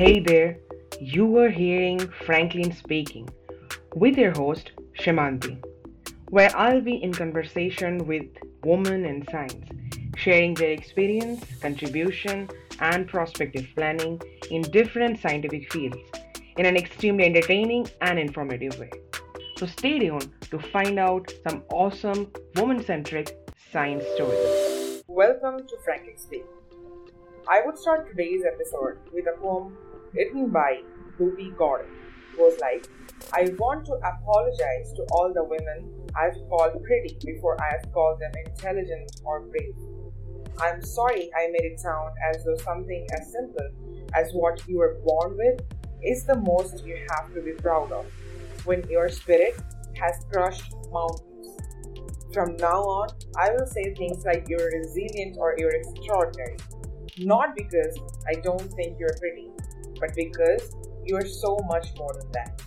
Hey there, you are hearing Franklin speaking with your host Shamanti, where I'll be in conversation with women in science, sharing their experience, contribution, and prospective planning in different scientific fields in an extremely entertaining and informative way. So stay tuned to find out some awesome woman centric science stories. Welcome to Franklin Speak. I would start today's episode with a poem written by Ruby Gordon. Was like, I want to apologize to all the women I've called pretty before I have called them intelligent or brave. I'm sorry I made it sound as though something as simple as what you were born with is the most you have to be proud of when your spirit has crushed mountains. From now on, I will say things like you're resilient or you're extraordinary. Not because I don't think you're pretty, but because you're so much more than that.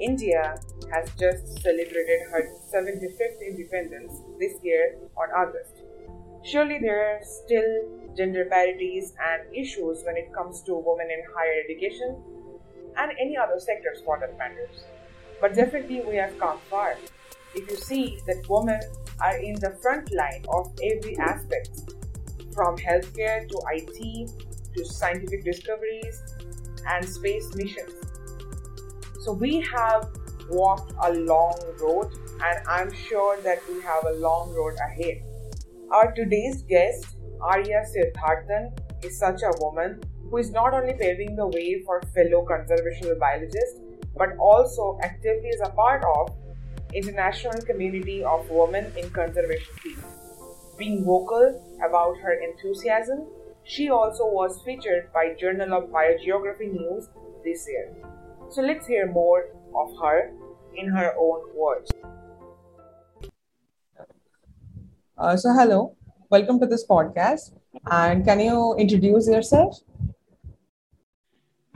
India has just celebrated her 75th independence this year on August. Surely there are still gender parities and issues when it comes to women in higher education and any other sectors for that matters. But definitely we have come far. If you see that women are in the front line of every aspect, from healthcare to IT to scientific discoveries and space missions. So we have walked a long road and I'm sure that we have a long road ahead. Our today's guest, Arya Siddharthan, is such a woman who is not only paving the way for fellow conservational biologists but also actively is a part of international community of women in conservation field. Being vocal about her enthusiasm, she also was featured by Journal of Biogeography News this year. So let's hear more of her in her own words. Uh, so hello, welcome to this podcast. And can you introduce yourself?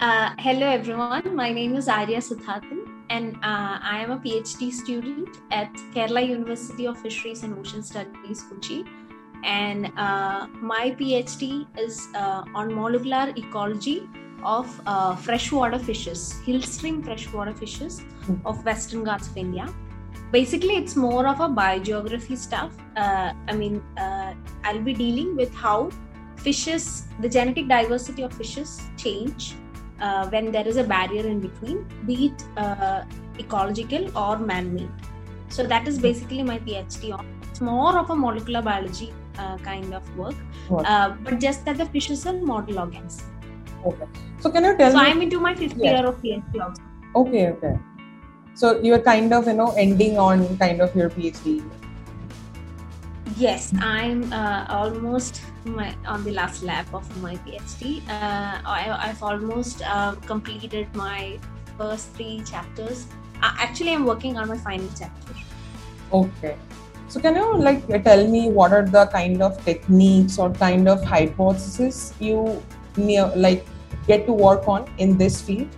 Uh, hello, everyone. My name is Arya Siddharthan, and uh, I am a PhD student at Kerala University of Fisheries and Ocean Studies, Kochi. And uh, my PhD is uh, on molecular ecology of uh, freshwater fishes, hill stream freshwater fishes of Western Ghats of India. Basically, it's more of a biogeography stuff. Uh, I mean, I'll be dealing with how fishes, the genetic diversity of fishes change uh, when there is a barrier in between, be it uh, ecological or man made. So that is basically my PhD on. It's more of a molecular biology uh, kind of work, uh, but just that the fishes are model organs. Okay. So can you tell so me? I'm into my fifth Yeah. year of PhD also. Okay, okay. So you're kind of, you know, ending on kind of your PhD. Yes, I'm uh, almost my, on the last lap of my PhD. Uh, I, I've almost uh, completed my first three chapters. Actually, I'm working on my final chapter. Okay. So can you like tell me what are the kind of techniques or kind of hypotheses you near like get to work on in this field?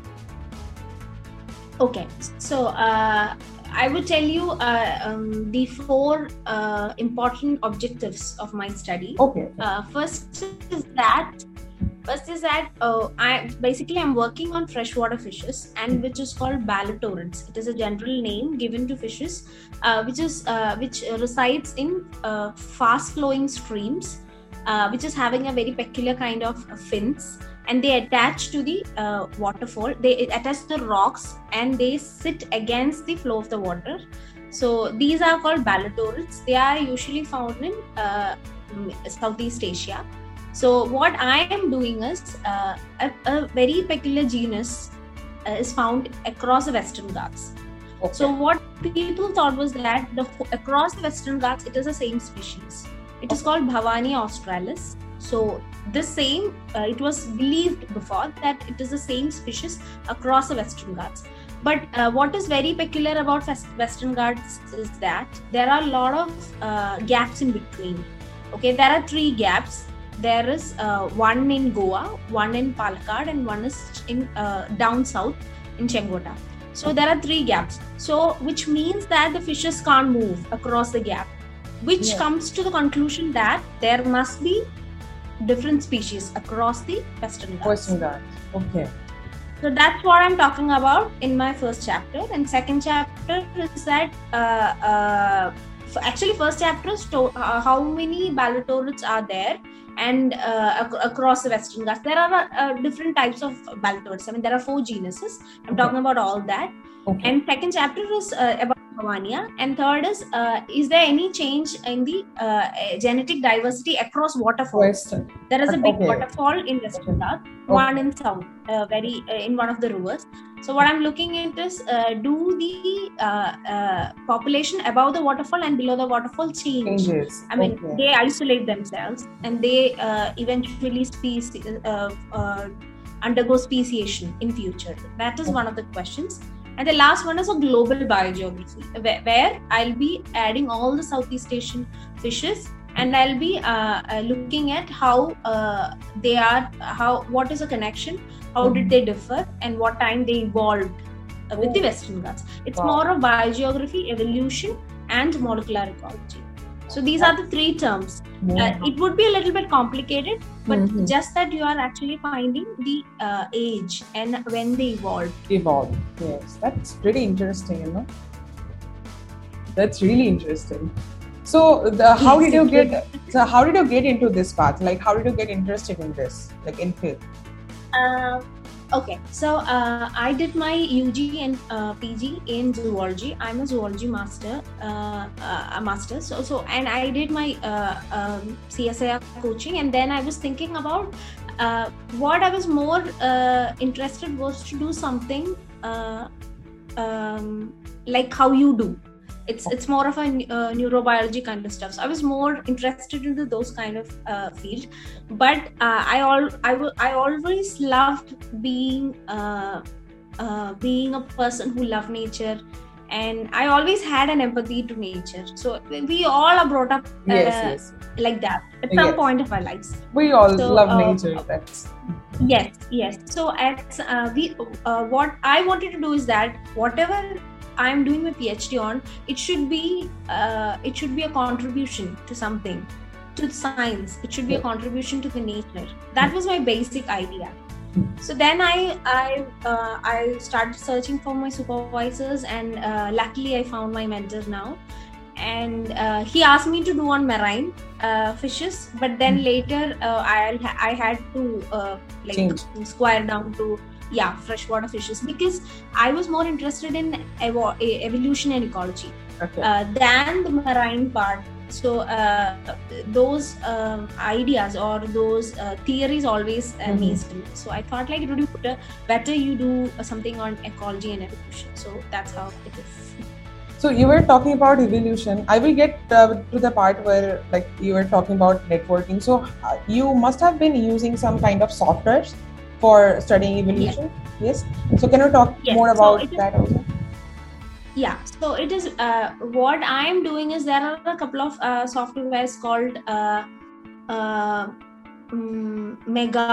Okay, so uh, I would tell you uh, um, the four uh, important objectives of my study. Okay. Uh, first is that first is that uh, I basically I'm working on freshwater fishes and which is called balitorids. It is a general name given to fishes uh, which is uh, which resides in uh, fast flowing streams, uh, which is having a very peculiar kind of fins and they attach to the uh, waterfall. They attach to the rocks and they sit against the flow of the water. So these are called balitorids they are usually found in southeast asia so what i am doing is uh, a, a very peculiar genus uh, is found across the western ghats. Okay. so what people thought was that the across the western ghats it is the same species. It is called Bhavania australis. So this same uh, it was believed before that it is the same species across the western ghats. But uh, what is very peculiar about western ghats is that there are a lot of uh, gaps in between. Okay there are three gaps there is uh, one in goa one in palakkad and one is in uh, down south in chengota so there are three gaps so which means that the fishes can't move across the gap which Yeah. comes to the conclusion that there must be different species across the Western Ghats. Western Ghats. Okay. So that's what I'm talking about in my first chapter. And second chapter is that uh, uh, actually first chapter is to, uh, how many balitorids are there and uh, ac- across the Western Ghats. There are uh, different types of balitorids. I mean, there are four genuses. I'm talking about all that. Okay. And second chapter is uh, about And third is uh, is there any change in the uh, genetic diversity across waterfalls? Western. There is a big Okay. waterfall in Western Ghats, one in South, uh, very uh, in one of the rivers. So what I'm looking at is uh, do the uh, population above the waterfall and below the waterfall change? Changes. I mean, okay. they isolate themselves and they uh, eventually species, uh, uh, undergo speciation in future. That is one of the questions. And the last one is a global biogeography, where, where I'll be adding all the Southeast Asian fishes, and I'll be uh, uh, looking at how uh, they are, how what is a connection, how did Mhm. they differ, and what time they evolved uh, with the Oh. Western Ghats. It's Wow. more of biogeography, evolution, and molecular ecology. So these are the three terms. Uh, it would be a little bit complicated, but Mhm. just that you are actually finding the uh, age and when they evolved. evolved. Yes, that's pretty interesting, you know. That's really interesting. So, the, how did you get? So, how did you get into this path? Like, how did you get interested in this? Like in film? Uh, okay, so uh, I did my UG and uh, PG in zoology. I'm a zoology master, uh, uh, a master. So, so and I did my uh, um, CSIR coaching, and then I was thinking about uh, what I was more interested was to do something um, like how you do. It's it's more of a uh, neurobiology kind of stuff. So I was more interested into those kind of uh, field but uh, I all I will I always loved being uh, uh, being a person who loved nature, and I always had an empathy to nature. So we all are brought up uh, Yes, yes. like that at some Yes. point of our lives. We all so, love nature. That's Yes, yes. So at uh, we uh, what I wanted to do is that whatever I'm doing my PhD on, it should be uh, it should be a contribution to something, to science. It should be a contribution to the nature. That was my basic idea. So then I I uh, I started searching for my supervisors, and uh, luckily I found my mentor now. And uh, he asked me to do on marine uh, fishes, but then later uh, I I had to uh, like Change. square down to yeah freshwater fishes because I was more interested in evo- evolution and ecology okay. uh, than the marine part. So uh, those um, ideas or those uh, theories always uh, Mhm. amazed me. So I thought like it would be better, better you do something on ecology and evolution. So that's how it is. So you were talking about evolution. I will get uh, to the part where like you were talking about networking. So uh, you must have been using some kind of softwares for studying evolution. Yes. So can you talk Yes, more about is- that also? yeah so it is uh, what i am doing is there are a couple of uh, softwares called uh, uh, mm, mega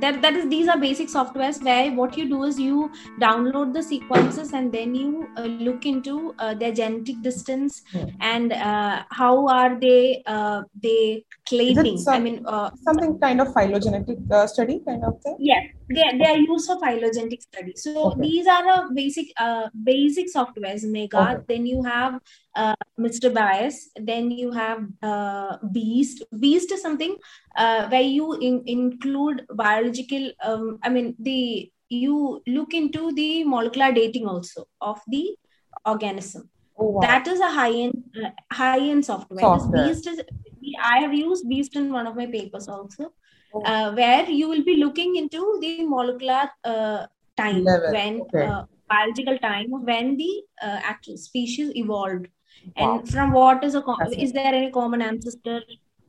that, that is these are basic softwares where what you do is you download the sequences and then you uh, look into uh, their genetic distance Hmm. and uh, how are they uh, they claiming i mean uh, Something kind of phylogenetic uh, study kind of thing. Yes, they, they are used for phylogenetic study. So Okay. these are a basic uh, basic softwares. Mega. Okay. Then you have uh, MrBayes. Then you have uh, Beast. Beast is something uh, where you in, include biological. Um, I mean the you look into the molecular dating also of the organism Oh wow. that is a high end uh, high end software. Software. beast is i have used beast in one of my papers also. Uh, where you will be looking into the molecular uh, time Level, when okay. uh, biological time when the uh, actual species evolved Wow. and from what is a co- Fascinating. is there any common ancestor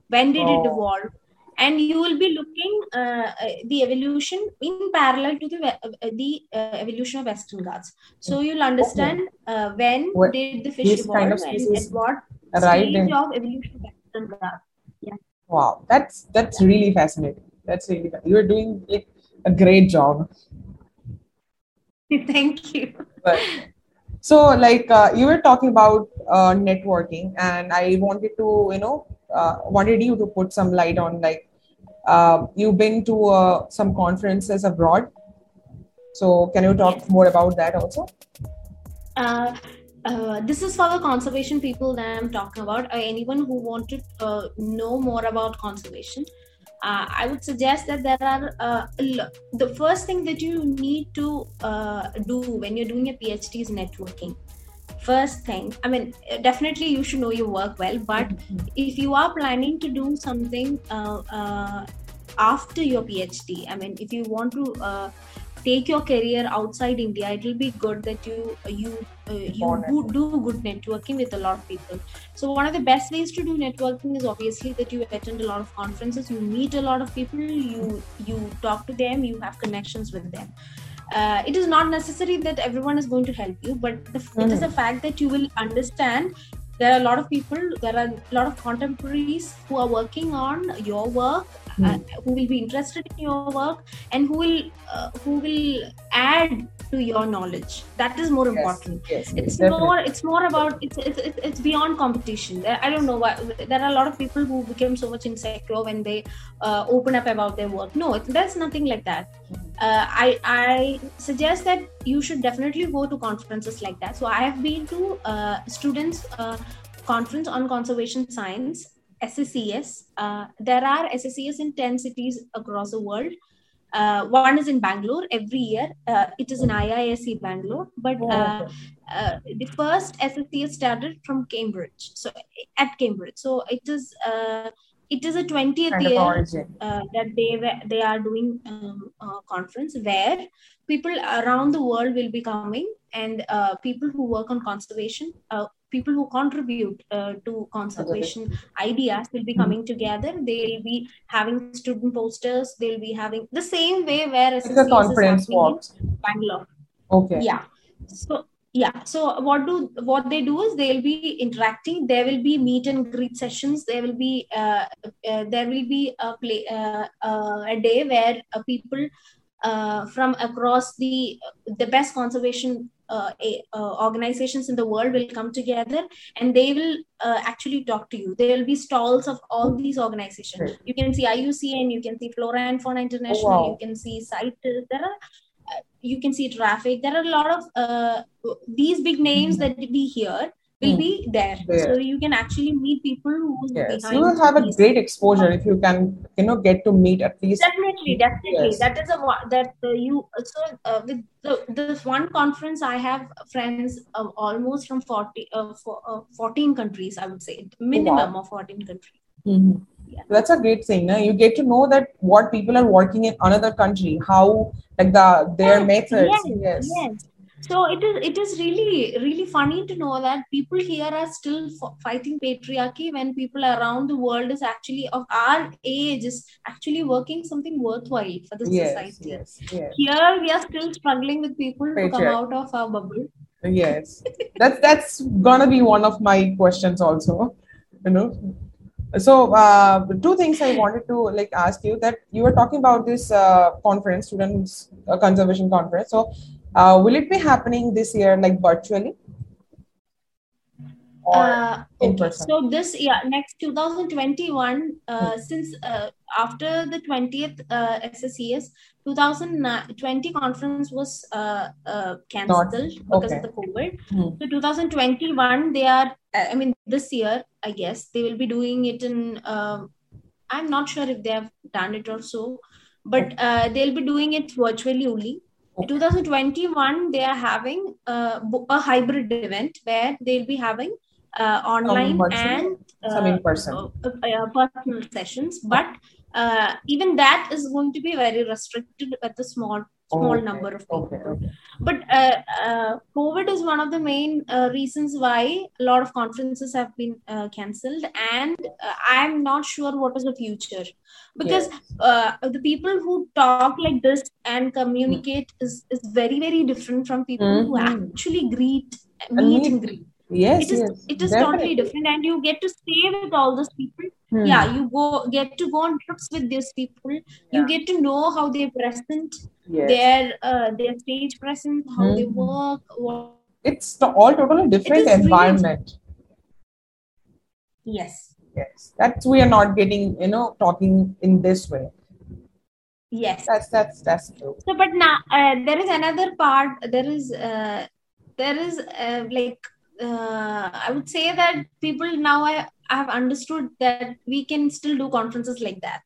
when did it Oh. evolve and you will be looking uh, the evolution in parallel to the uh, the evolution of western ghats so you'll understand uh, when did the fish evolve kind of and at what arrived stage in- of evolution of western ghats Wow, that's that's really fascinating. That's really you're doing like a great job. thank you But so like uh, you were talking about uh, networking, and I wanted to you know uh, wanted you to put some light on like uh, you've been to uh, some conferences abroad. So can you talk more about that also? Uh, this is for the conservation people that I'm talking about. Uh, anyone who want to uh, know more about conservation, uh, I would suggest that there are uh, the first thing that you need to uh, do when you're doing a PhD is networking. First thing, I mean, definitely you should know your work well, but if you are planning to do something uh, uh, after your phd i mean if you want to uh, take your career outside india it will be good that you you uh, you do, do good networking with a lot of people. So one of the best ways to do networking is obviously that you attend a lot of conferences you meet a lot of people you you talk to them you have connections with them. Uh, it is not necessary that everyone is going to help you but the, it is a fact that you will understand there are a lot of people there are a lot of contemporaries who are working on your work uh, who will be interested in your work and who will uh, who will add to your knowledge. That is more important. Yes, it's definitely. more it's more about it's it's, it's beyond competition. There, i don't know why there are a lot of people who become so much insecure when they uh, open up about their work. No it's, there's nothing like that uh, I, I suggest that you should definitely go to conferences like that. So i have been to uh, students uh, conference on conservation science sscs uh, there are sscs in 10 cities across the world. Uh, one is in Bangalore every year. Uh, it is in IISc Bangalore, but Oh, uh, uh, the first SSCS started from Cambridge. So at Cambridge, so it is uh, it is a 20th kind year uh, that they they are doing um, a conference where people around the world will be coming and uh, people who work on conservation uh, people who contribute uh, to conservation ideas will be coming together. They'll be having student posters. They'll be having the same way where It's a conference walks. in bangalore. Okay. yeah. So yeah so what do what they do is they'll be interacting. There will be meet and greet sessions. There will be uh, uh, there will be a play uh, uh, a day where uh, people uh, from across the the best conservation uh, uh, organizations in the world will come together and they will uh, actually talk to you. There will be stalls of all these organizations. You can see iucn you can see flora and fauna international wow. you can see CITES. there are you can see traffic there are a lot of uh, these big names that we hear will Hmm. be there. There. so you can actually meet people who's Yes, you will have a these great exposure if you can, you know, get to meet at least. definitely definitely Yes. that is a that uh, you so uh, with the, this one conference i have friends uh, almost from 40 uh, for, uh, 14 countries i would say minimum of 14 countries Mhm. Yeah. That's a great thing. No? You get to know that what people are working in another country, how like the their Yes, methods. yes, Yes. yes. So it is it is really really funny to know that people here are still f- fighting patriarchy when people around the world is actually of our age is actually working something worthwhile for the Yes. society. Yes. Yes. Here we are still struggling with people to come out of our bubble. Yes. That's that's gonna be one of my questions also. You know. So uh, two things I wanted to like ask you that you were talking about this uh, conference, students uh, conservation conference. So uh, will it be happening this year like virtually? Or Uh, in okay. person? So this yeah next 2021 uh, Hmm. since uh, after the 20th uh, SSCS 2020 conference was uh, uh, cancelled because of the COVID. Hmm. So 2021 they are uh, I mean this year I guess they will be doing it in um, I'm not sure if they have done it or so, but uh, they'll be doing it virtually only. Okay. 2021 they are having uh, a hybrid event where they'll be having uh, online virtual, and some uh, in person. uh, uh, personal sessions. But uh, even that is going to be very restricted at the small small Okay, number of people. Okay. Okay. but uh, uh, covid is one of the main uh, reasons why a lot of conferences have been uh, cancelled. And uh, i'm not sure what is the future. Because uh, the people who talk like this and communicate is, is very very different from people who Mhm. actually greet And meet meet- and greet Yes. it is yes. it is totally different and you get to stay with all those people Hmm. yeah you go get to go on trips with these people you get to know how they present Yes. their uh, their stage presence how they Mhm. work what it's all totally different is really- environment. yes yes that's we are not getting you know talking in this way yes that's that's that's true so but now uh, there is another part there is uh, there is uh, like uh, i would say that people now I, I have understood that we can still do conferences like that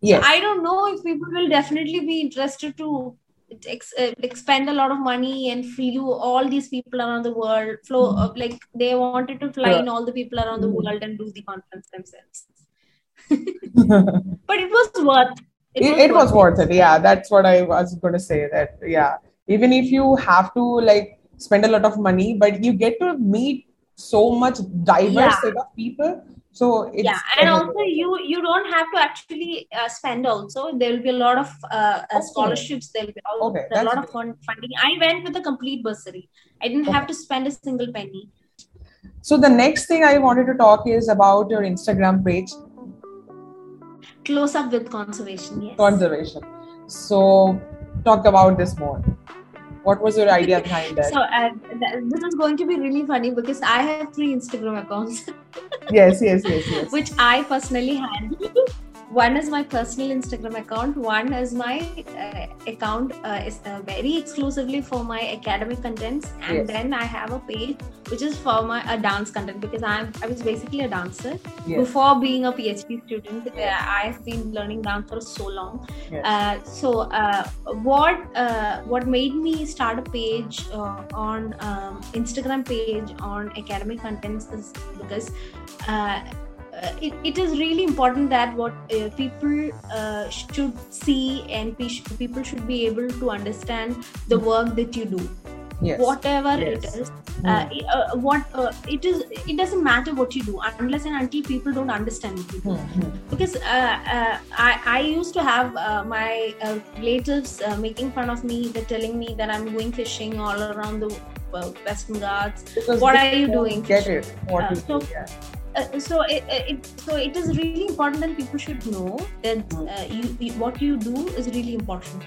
yes i don't know if people will definitely be interested to ex- expend a lot of money and flew all these people around the world flow Mhm. uh, like they wanted to fly Sure. in all the people around the Mhm. world and do the conference themselves but it was worth it, it was worth it yeah that's what i was going to say that yeah even if you have to like spend a lot of money but you get to meet so much diverse Yeah. set of people. So it's yeah and also you you don't have to actually uh, spend also. There will be a lot of uh, uh, Okay. scholarships there will be a Okay, a lot of fun funding. I went with a complete bursary. I didn't have to spend a single penny. So the next thing i wanted to talk is about your instagram page. Close up with conservation yes. Conservation. So talk about this more what was your idea behind that? So uh, th- this is going to be really funny because i have three instagram accounts. Yes yes yes yes. Which i personally handle one is my personal instagram account. One is my uh, account uh, is uh, very exclusively for my academic contents. And Yes. then i have a page which is for my uh, dance content because i'm i was basically a dancer. Yes. Before being a phd student uh, i've been learning dance for so long. Yes. uh, so uh, what uh, what made me start a page uh, on um, instagram page on academic contents is because it, it is really important that what uh, people uh, should see and pe- people should be able to understand the work that you do yes whatever Yes. it is Hmm. uh, uh, what uh, it is it doesn't matter what you do unless and until people don't understand you do Hmm, hmm. because uh, uh, I, I used to have uh, my uh, relatives uh, making fun of me they're telling me that i'm going fishing all around the uh, western ghats Because what are you doing? get it what Uh, you so- yeah. Uh, so it, it so it is really important that people should know that uh, you, you what you do is really important.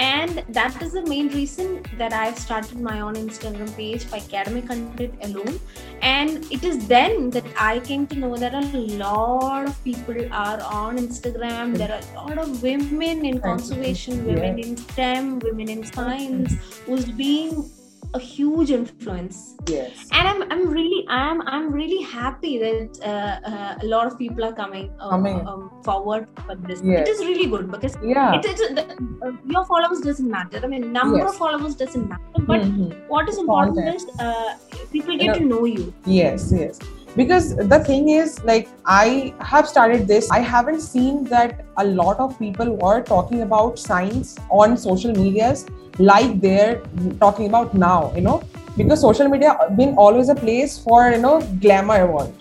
And that is the main reason that i've started my own instagram page for academic content alone. And it is then that i came to know that a lot of people are on instagram. There are a lot of women in conservation women in stem women in science who's being a huge influence yes and I'm, I'm really I'm I'm really happy that uh, uh, a lot of people are coming, uh, Coming. Um, forward for this. Yes. It is really good because yeah it, the, uh, your followers doesn't matter. I mean, number Yes. of followers doesn't matter. But Mhm. what is important Content. is uh, people get to know you. Yes, yes. Because the thing is, like, I have started this. I haven't seen that a lot of people were talking about science on social medias like they're talking about now, you know, because social media been always a place for, you know, glamour world,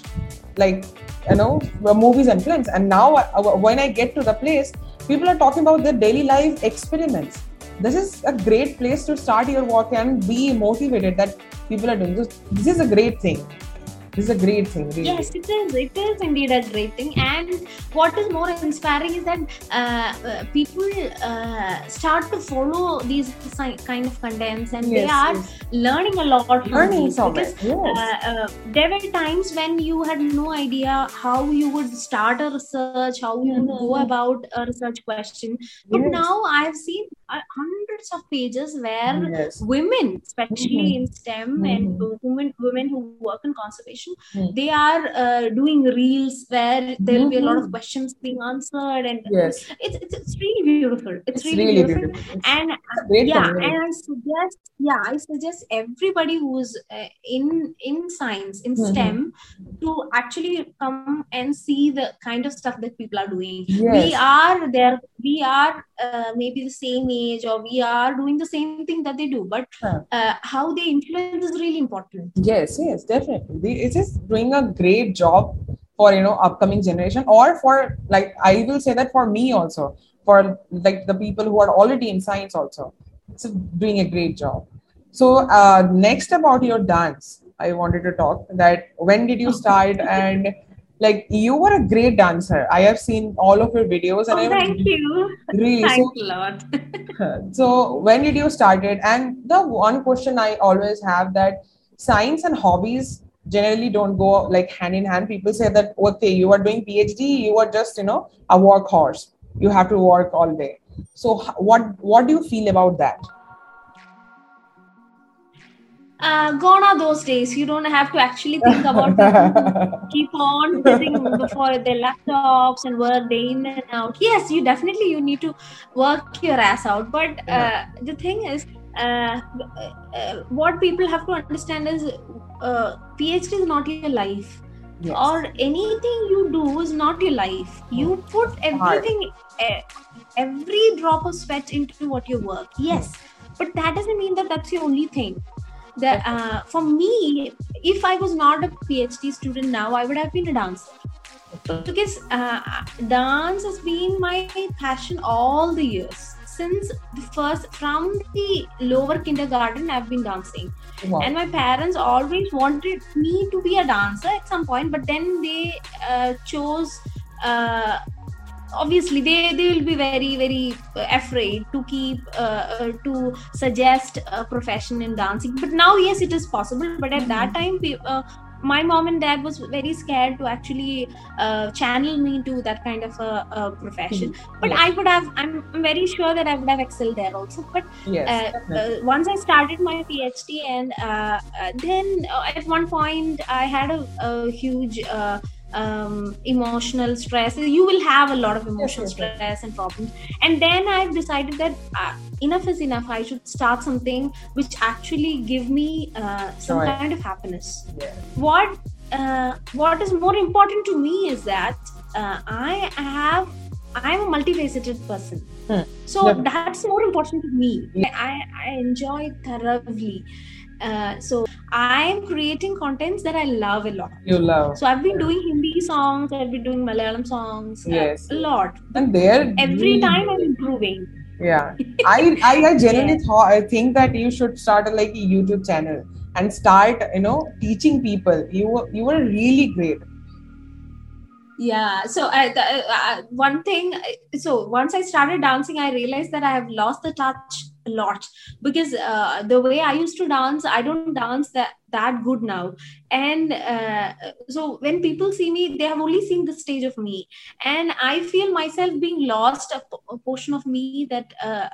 like, you know, movies and films. And now, uh, when I get to the place, people are talking about their daily life experiments. This is a great place to start your work and be motivated that people are doing this. This is a great thing. This is a great thing, really. Yes, it is. It is indeed a great thing. And what is more inspiring is that uh, uh, people uh, start to follow these kind of contents, and they are yes. learning a lot from learning from because it. Yes. uh, uh, there were times when you had no idea how you would start a research, how you would go Mhm. about a research question. But Yes. now I've seen hundreds of pages where yes. women, especially Mhm. in STEM and Mhm. women, women who work in conservation, Mhm. they are uh, doing reels where there will be a lot of Mhm. questions being answered, and Yes. it's, it's it's really beautiful. It's, It's really, really beautiful. beautiful. And yeah community. and i suggest yeah i suggest everybody who's uh, in in science in Mhm. stem to actually come and see the kind of stuff that people are doing Yes. we are there we are uh, maybe the same age or we are doing the same thing that they do but uh, how they influence is really important Yes, yes, definitely. It is doing a great job for you know upcoming generation, or for like I will say that for me also, for like the people who are already in science also, it's doing a great job. So uh, next about your dance, I wanted to talk that when did you start and like you were a great dancer. I have seen all of your videos and oh, I was thank you really so thanks a lot so when did you start it and the one question i always have that science and hobbies generally don't go like hand in hand. People say that okay, you are doing PhD, you are just you know a workhorse. You have to work all day. So what what do you feel about that? Uh, gone are those days. You don't have to actually think about who keep on sitting before their laptops and work day in and out. Yes, you definitely you need to work your ass out. But uh, the thing is, uh, uh, what people have to understand is uh, PhD is not your life. Yes. Or anything you do is not your life. You put everything, eh, every drop of sweat into what you work. Yes, but that doesn't mean that that's your only thing that uh, for me if i was not a phd student now i would have been a dancer. Because uh, dance has been my passion all the years. Since the first from the lower kindergarten i've been dancing. Wow. and my parents always wanted me to be a dancer at some point but then they uh, chose uh, obviously they they will be very very afraid to keep uh, uh, to suggest a profession in dancing. But now yes it is possible. But at that time uh, my mom and dad was very scared to actually uh, channel me to that kind of a, a profession. But Yes. i would have I'm, very sure that i would have excelled there also. But yes. uh, uh, once I started my PhD, and uh, uh, then uh, at one point I had a, a huge uh, um, emotional stress. You will have a lot of emotional yes, yes. stress and problems, and then I've decided that uh, enough is enough. I should start something which actually give me uh, some kind of happiness. Yeah. What uh, what is more important to me is that uh, I have I'm a multifaceted person. Hmm. So Yeah. that's more important to me. I, I enjoy thoroughly. Uh, so I'm creating contents that I love a lot. You love. So I've been doing Hindi songs, I've been doing Malayalam songs, uh, Yes. a lot. and they're Every time I'm improving. yeah i i, I genuinely Yeah. thought i think that you should start a, like a youtube channel and start you know teaching people you were you were really great Yeah. So I, the, uh, one thing. So once I started dancing, I realized that I have lost the touch a lot because uh, the way I used to dance, I don't dance that that good now. And uh, so when people see me, they have only seen the stage of me, and I feel myself being lost a, a portion of me that. Uh,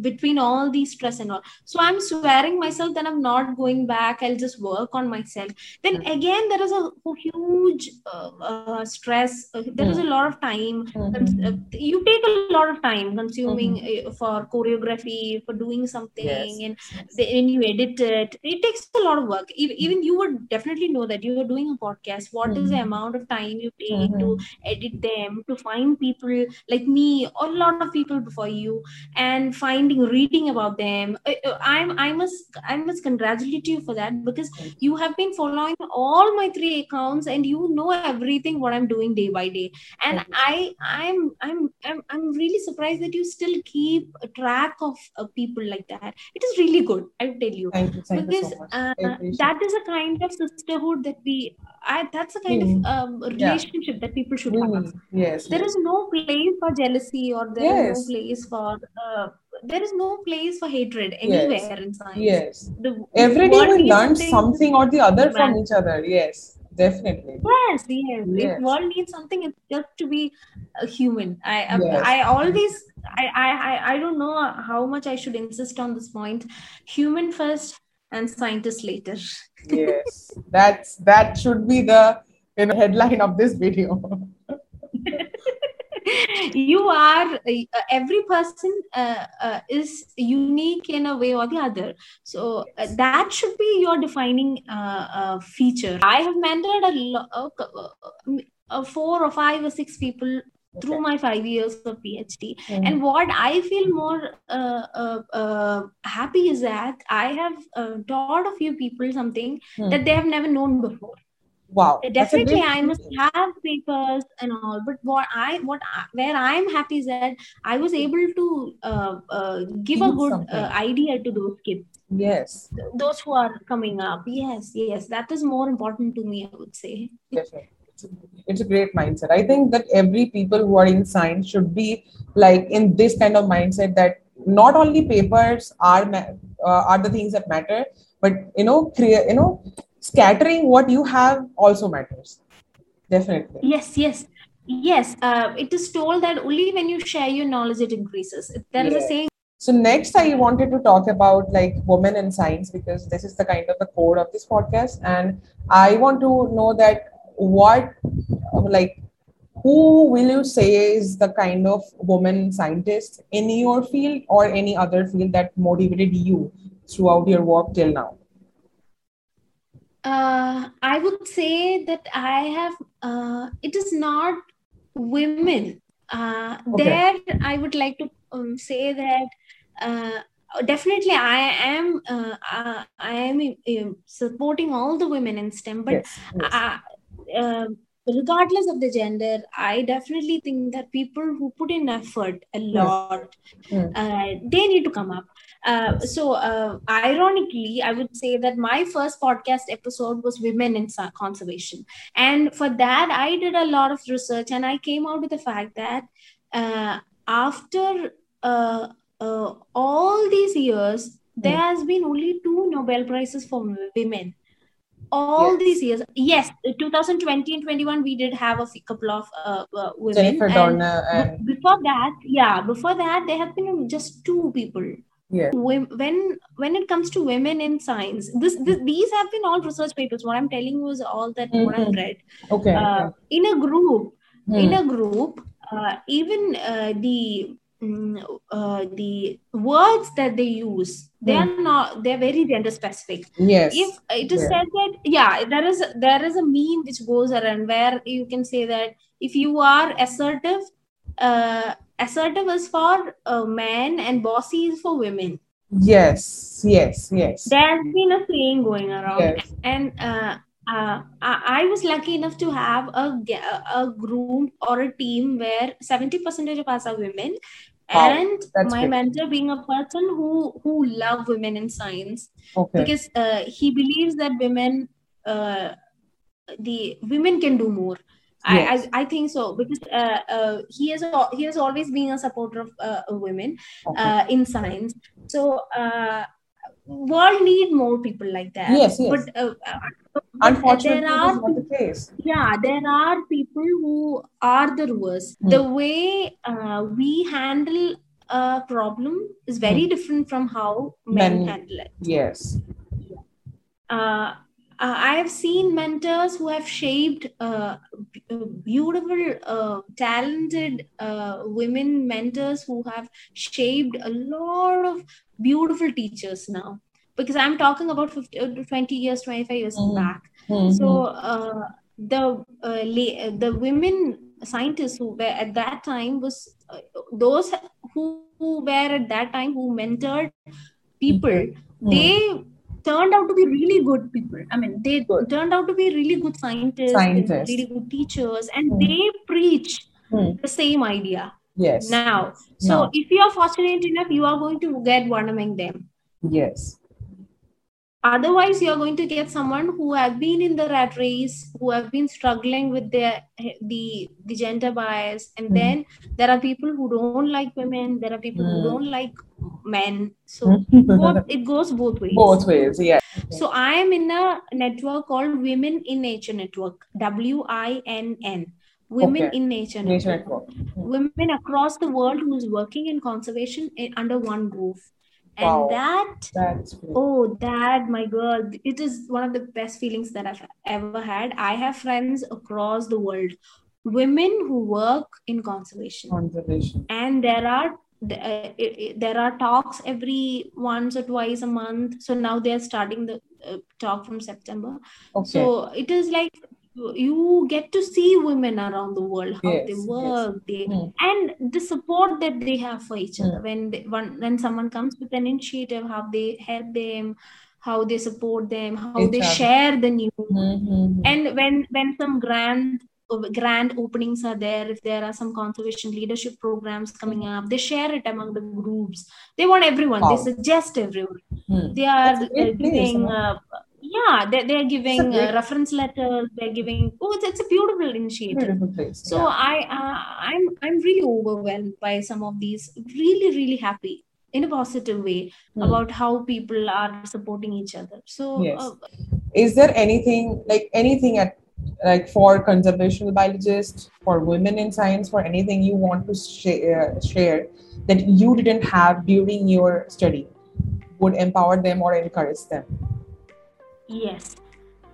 between all these stress and all. So i'm swearing myself that i'm not going back. I'll just work on myself. Then again there is a huge uh, uh, stress. Uh, there is a lot of time. Uh, you take a lot of time consuming uh, for choreography for doing something Yes. and then you edit it. It takes a lot of work. Even, you would definitely know that you are doing a podcast. What is the Mhm. amount of time you take to edit them to find people like me or a lot of people before you? And finding reading about them. Uh, i'm i must i must congratulate you for that because you. have been following all my three accounts and you know everything what i'm doing day by day. And i i'm i'm i'm, I'm really surprised that you still keep track of uh, people like that. It is really good i tell you. Thank you thank you so much. uh, that is a kind of sisterhood that we I, that's a kind of Mm. um, relationship that people should have. Mm, yes there yes. is no place for jealousy or there is Yes. no place for uh, there is no place for hatred Yes. anywhere in science. Yes. The every day we learn something or the other from each other. Yes definitely. Yes yes. Yes. if world needs something it's just to be a human. I I- Yes. i always I, I i i don't know how much i should insist on this point. Human first and scientist later. Yes. That's that should be the you know, headline of this video you are uh, every person uh, uh, is unique in a way or the other. So uh, that should be your defining uh, uh, feature. I have mentored a lot uh, four or five or six people through my five years of phd Mm. and what i feel more uh, uh, uh, happy is that i have uh, taught a few people something Hmm. that they have never known before wow definitely i must have papers and all but what i what I, where i am happy is that i was able to uh, uh, give a good uh, idea to those kids. Yes. Those who are coming up. Yes yes that is more important to me i would say. Definitely it's a, great mindset. I think that every people who are in science should be like in this kind of mindset that not only papers are uh, are the things that matter but you know create you know scattering what you have also matters. Definitely. Yes, yes, yes. Uh, it is told that only when you share your knowledge, it increases. There is Yeah. a saying. So next, I wanted to talk about like women in science because this is the kind of the core of this podcast, and I want to know that what like who will you say is the kind of woman scientist in your field or any other field that motivated you throughout your work till now? Uh, I would say that I have. Uh, it is not women. Uh, Okay. There, I would like to um, say that. Uh, definitely i am uh, uh, i am um, supporting all the women in stem but yes, yes. uh, uh, regardless of the gender i definitely think that people who put in effort a lot Hmm. uh, they need to come up uh, so uh, ironically i would say that my first podcast episode was women in conservation. And for that i did a lot of research and i came out with the fact that uh, after uh, uh, all these years there has been only two nobel prizes for women. All Yes. these years yes 2020 and 21 we did have a couple of uh, uh, women. Jennifer and Doudna and before that yeah before that there have been just two people yeah, when when it comes to women in science this, this these have been all research papers what i'm telling you is all that what i've Mhm. read okay. uh, in a group Hmm. in a group uh, even uh, the mm, uh, the words that they use they Hmm. are not they're very gender specific yes, if it is Yeah. said that yeah there is there is a meme which goes around where you can say that if you are assertive uh, assertive is for uh, men and bossy is for women. Yes, yes, yes, there's been a saying going around. Yes. and uh, uh, I, was lucky enough to have a, a group or a team where 70% of us are women. Wow, and my great. mentor being a person who who love women in science. Okay. because uh, he believes that women uh, the women can do more Yes. I, I, I think so because uh, uh, he has he has always been a supporter of uh, women Okay. uh, in science so uh, world need more people like that Yes, yes. but, uh, but Unfortunately, there are not the case. yeah there are people who are the worst Hmm. the way we handle a problem is very different from how men Hmm. Men- handle it Yes. uh, uh, I have seen mentors who have shaped uh, uh, beautiful, uh, talented uh, women mentors who have shaped a lot of beautiful teachers now. Because I'm talking about 50, uh, 20 years, 25 years Mhm. back. Mhm. So uh, the uh, la- the women scientists who were at that time was uh, those who, who were at that time who mentored people Hmm. they turned out to be really good people. I mean, they Good. turned out to be really good scientists, Scientists. really good teachers, and Hmm. they preach Hmm. the same idea Yes. now. So, Now. if you are fortunate enough, you are going to get one among them. Yes. Otherwise, you are going to get someone who have been in the rat race, who have been struggling with their the the gender bias, and Hmm. then there are people who don't like women. There are people who Hmm. don't like men. So both, it goes both ways. Both ways. Yeah. So I am in a network called Women in Nature Network, W I N N. Women Okay. in Nature Nature Network. network. Women across the world who's working in conservation under one roof. And Wow. that, That's great. oh, that, my girl, it is one of the best feelings that I've ever had. I have friends across the world, women who work in conservation Conservation. and there are uh, there are talks every once or twice a month so now they're starting the uh, talk from september Okay. so it is like you get to see women around the world how Yes, they yes. work they Hmm. and the support that they have for each other Hmm. when they, when, when someone comes with an initiative how they help them how they support them how they share the news Mhm. and when when some grand grand openings are there if there are some conservation leadership programs coming up they share it among the groups they want everyone they suggest everyone Hmm. they are uh, giving uh, yeah they, they're giving uh, reference letters they're giving oh it's, it's a beautiful initiative Beautiful place. so yeah. i uh, i'm i'm really overwhelmed by some of these really really happy in a positive way Hmm. about how people are supporting each other so Yes. uh, Is there anything like anything at like for conservational biologists, for women in science, for anything you want to share, share that you didn't have during your study would empower them or encourage them? Yes.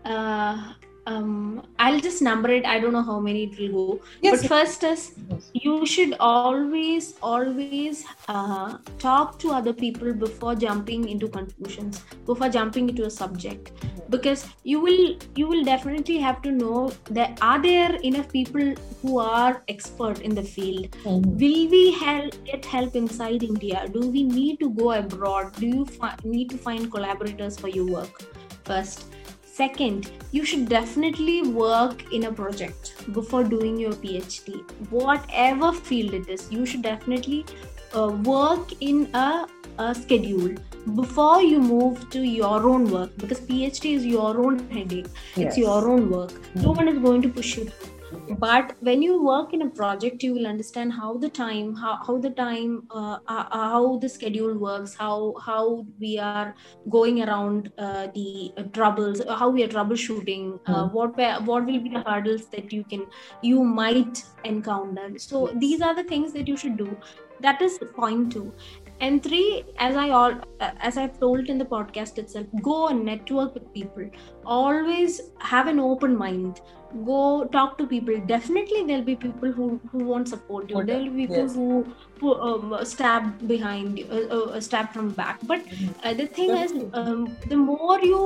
Uh, um, i'll just number it. I don't know how many it will go. Yes. but first is yes. you should always always uh, talk to other people before jumping into conclusions before jumping into a subject. Because you will you will definitely have to know that are there enough people who are expert in the field? Mhm. will we help, get help inside india? Do we need to go abroad? Do you fi- need to find collaborators for your work first. Second you should definitely work in a project before doing your phd whatever field it is you should definitely uh, work in a, a schedule before you move to your own work because phd is your own headache. Yes. it's your own work. No Mhm. one is going to push you through but when you work in a project you will understand how the time how, how the time uh, uh, how the schedule works how how we are going around uh, the uh, troubles uh, how we are troubleshooting uh, Hmm. what what will be the hurdles that you can you might encounter. So these are the things that you should do. That is point two. And three as i all uh, as i've told in the podcast itself go and network with people. Always have an open mind go talk to people definitely there'll be people who who won't support you there'll be people yes. who um, stab behind you uh, uh, stab from back but Mhm. uh, the thing is um, the more you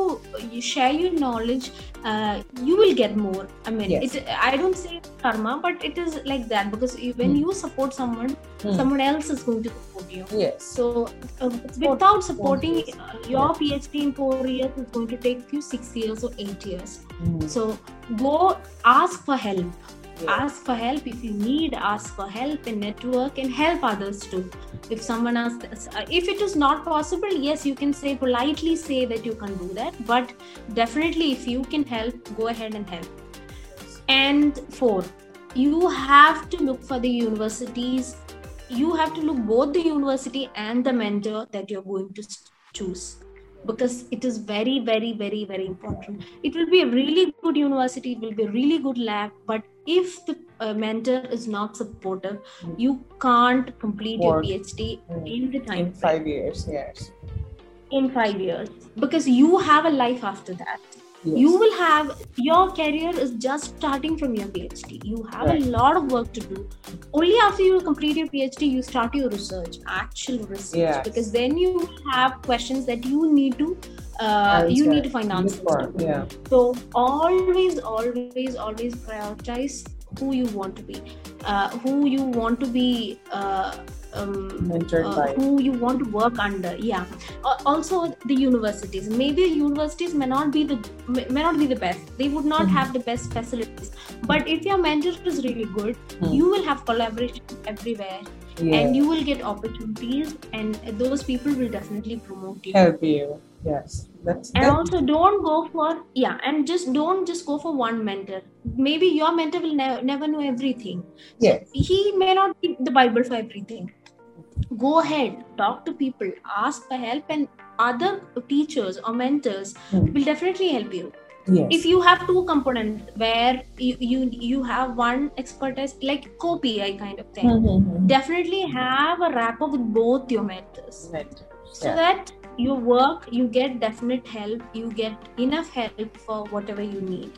you share your knowledge uh, you will get more i mean Yes. it i don't say karma but it is like that because when Hmm. you support someone Hmm. someone else is going to support you Yes. so uh, without supporting uh, your phd in four years is going to take you six years or eight years Mhm. so go ask for help Yes. ask for help if you need ask for help and network and help others too. If someone asks uh, if it is not possible yes you can say politely say that you can do that but definitely if you can help go ahead and help. And four you have to look for the universities. You have to look both the university and the mentor that you're going to choose because it is very very very very important. It will be a really good university it will be a really good lab but if the uh, mentor is not supportive Mm. you can't complete your phd in the time in five years, yes. in five years. Because you have a life after that yes. you will have your career is just starting from your phd you have Right. a lot of work to do only after you complete your phd you start your research actual research Yes. because then you have questions that you need to uh, you need to find answers yeah. so always always always prioritize who you want to be uh, who you want to be uh, um, Mentored uh, by. who you want to work under yeah uh, also the universities maybe universities may not be the may not be the best they would not Mhm. have the best facilities but if your mentor is really good Hmm. you will have collaboration everywhere Yeah. and you will get opportunities and those people will definitely promote you help you. Yes. That's and that- also don't go for yeah and just don't just go for one mentor maybe your mentor will ne- never know everything yes. he may not be the bible for everything go ahead talk to people ask for help and other teachers or mentors Hmm. will definitely help you Yes. if you have two components where you you, you have one expertise like copy i kind of thing Mhm. definitely have a rapport with both your mentors Mentors, so yeah. that your work you get definite help you get enough help for whatever you need.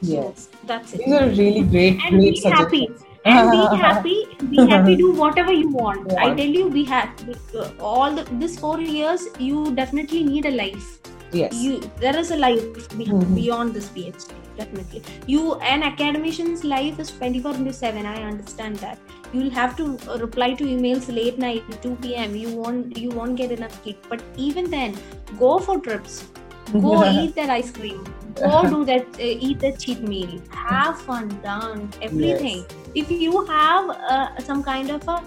Yes. so that's it. These are really great, and great be happy and be happy be happy do whatever you want. I tell you we have uh, all the, this four years you definitely need a life Yes. you there is a life Mhm. beyond this phd definitely. You an academician's life is 24 into 7 i understand that. You'll have to uh, reply to emails late night 2 p.m you won't you won't get enough sleep. But even then go for trips. Go eat that ice cream. Go do that uh, eat that cheat meal. Have fun done everything. If you have uh, some kind of a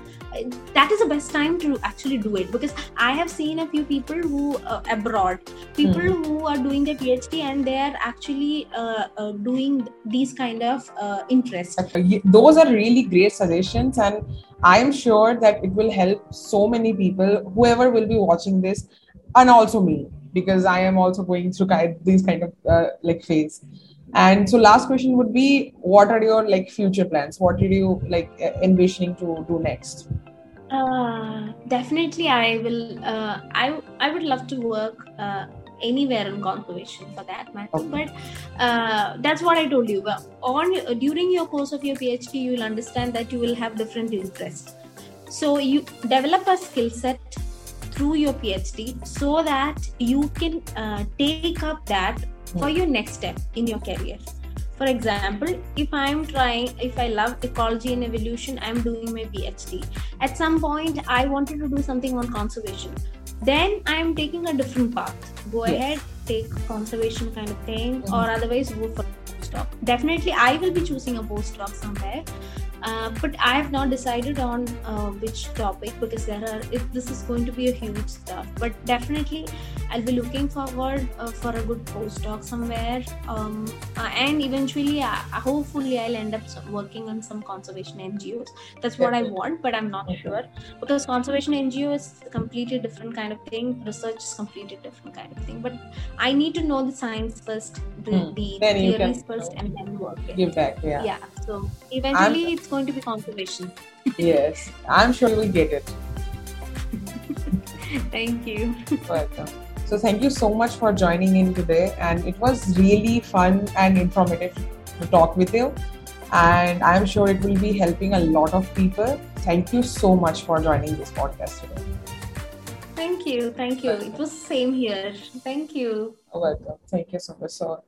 that is the best time to actually do it. Because i have seen a few people who uh, abroad people Hmm. who are doing their phd and they are actually uh, uh, doing these kind of uh, interests Those are really great suggestions, and I am sure that it will help so many people, whoever will be watching this, and also me, because I am also going through kind these kind of uh, like phase. And so, last question would be, what are your like future plans? What did you like uh, envisioning to do next? Uh, definitely, I will. Uh, I I would love to work uh, anywhere in conservation for that matter. Okay. But uh, that's what I told you. Well, on during your course of your PhD, you will understand that you will have different interests. So you develop a skill set through your PhD so that you can uh, take up that for your next step in your career. For example, if I'm trying, if I love ecology and evolution, I'm doing my PhD. At some point, I wanted to do something on conservation. Then I'm taking a different path. Go Yes. ahead, take conservation kind of thing, Mhm. or otherwise go for postdoc. Definitely, I will be choosing a postdoc somewhere. Uh, but I have not decided on uh, which topic because there are. If this is going to be a huge stuff, but definitely I'll be looking forward uh, for a good postdoc somewhere, um, uh, and eventually, uh, hopefully, I'll end up working on some conservation NGOs. That's what I want, but I'm not sure because conservation NGO is a completely different kind of thing. Research is completely different kind of thing. But I need to know the science first, the, Hmm. the theories first, and then work it. Give back, yeah. Yeah. So eventually, it's going to be conservation. Yes, I'm sure you will get it. Thank you. Welcome. So thank you so much for joining in today, and it was really fun and informative to talk with you. And I'm sure it will be helping a lot of people. Thank you so much for joining this podcast today. Thank you. Thank you. It was same here. Thank you. Welcome. Thank you so much. So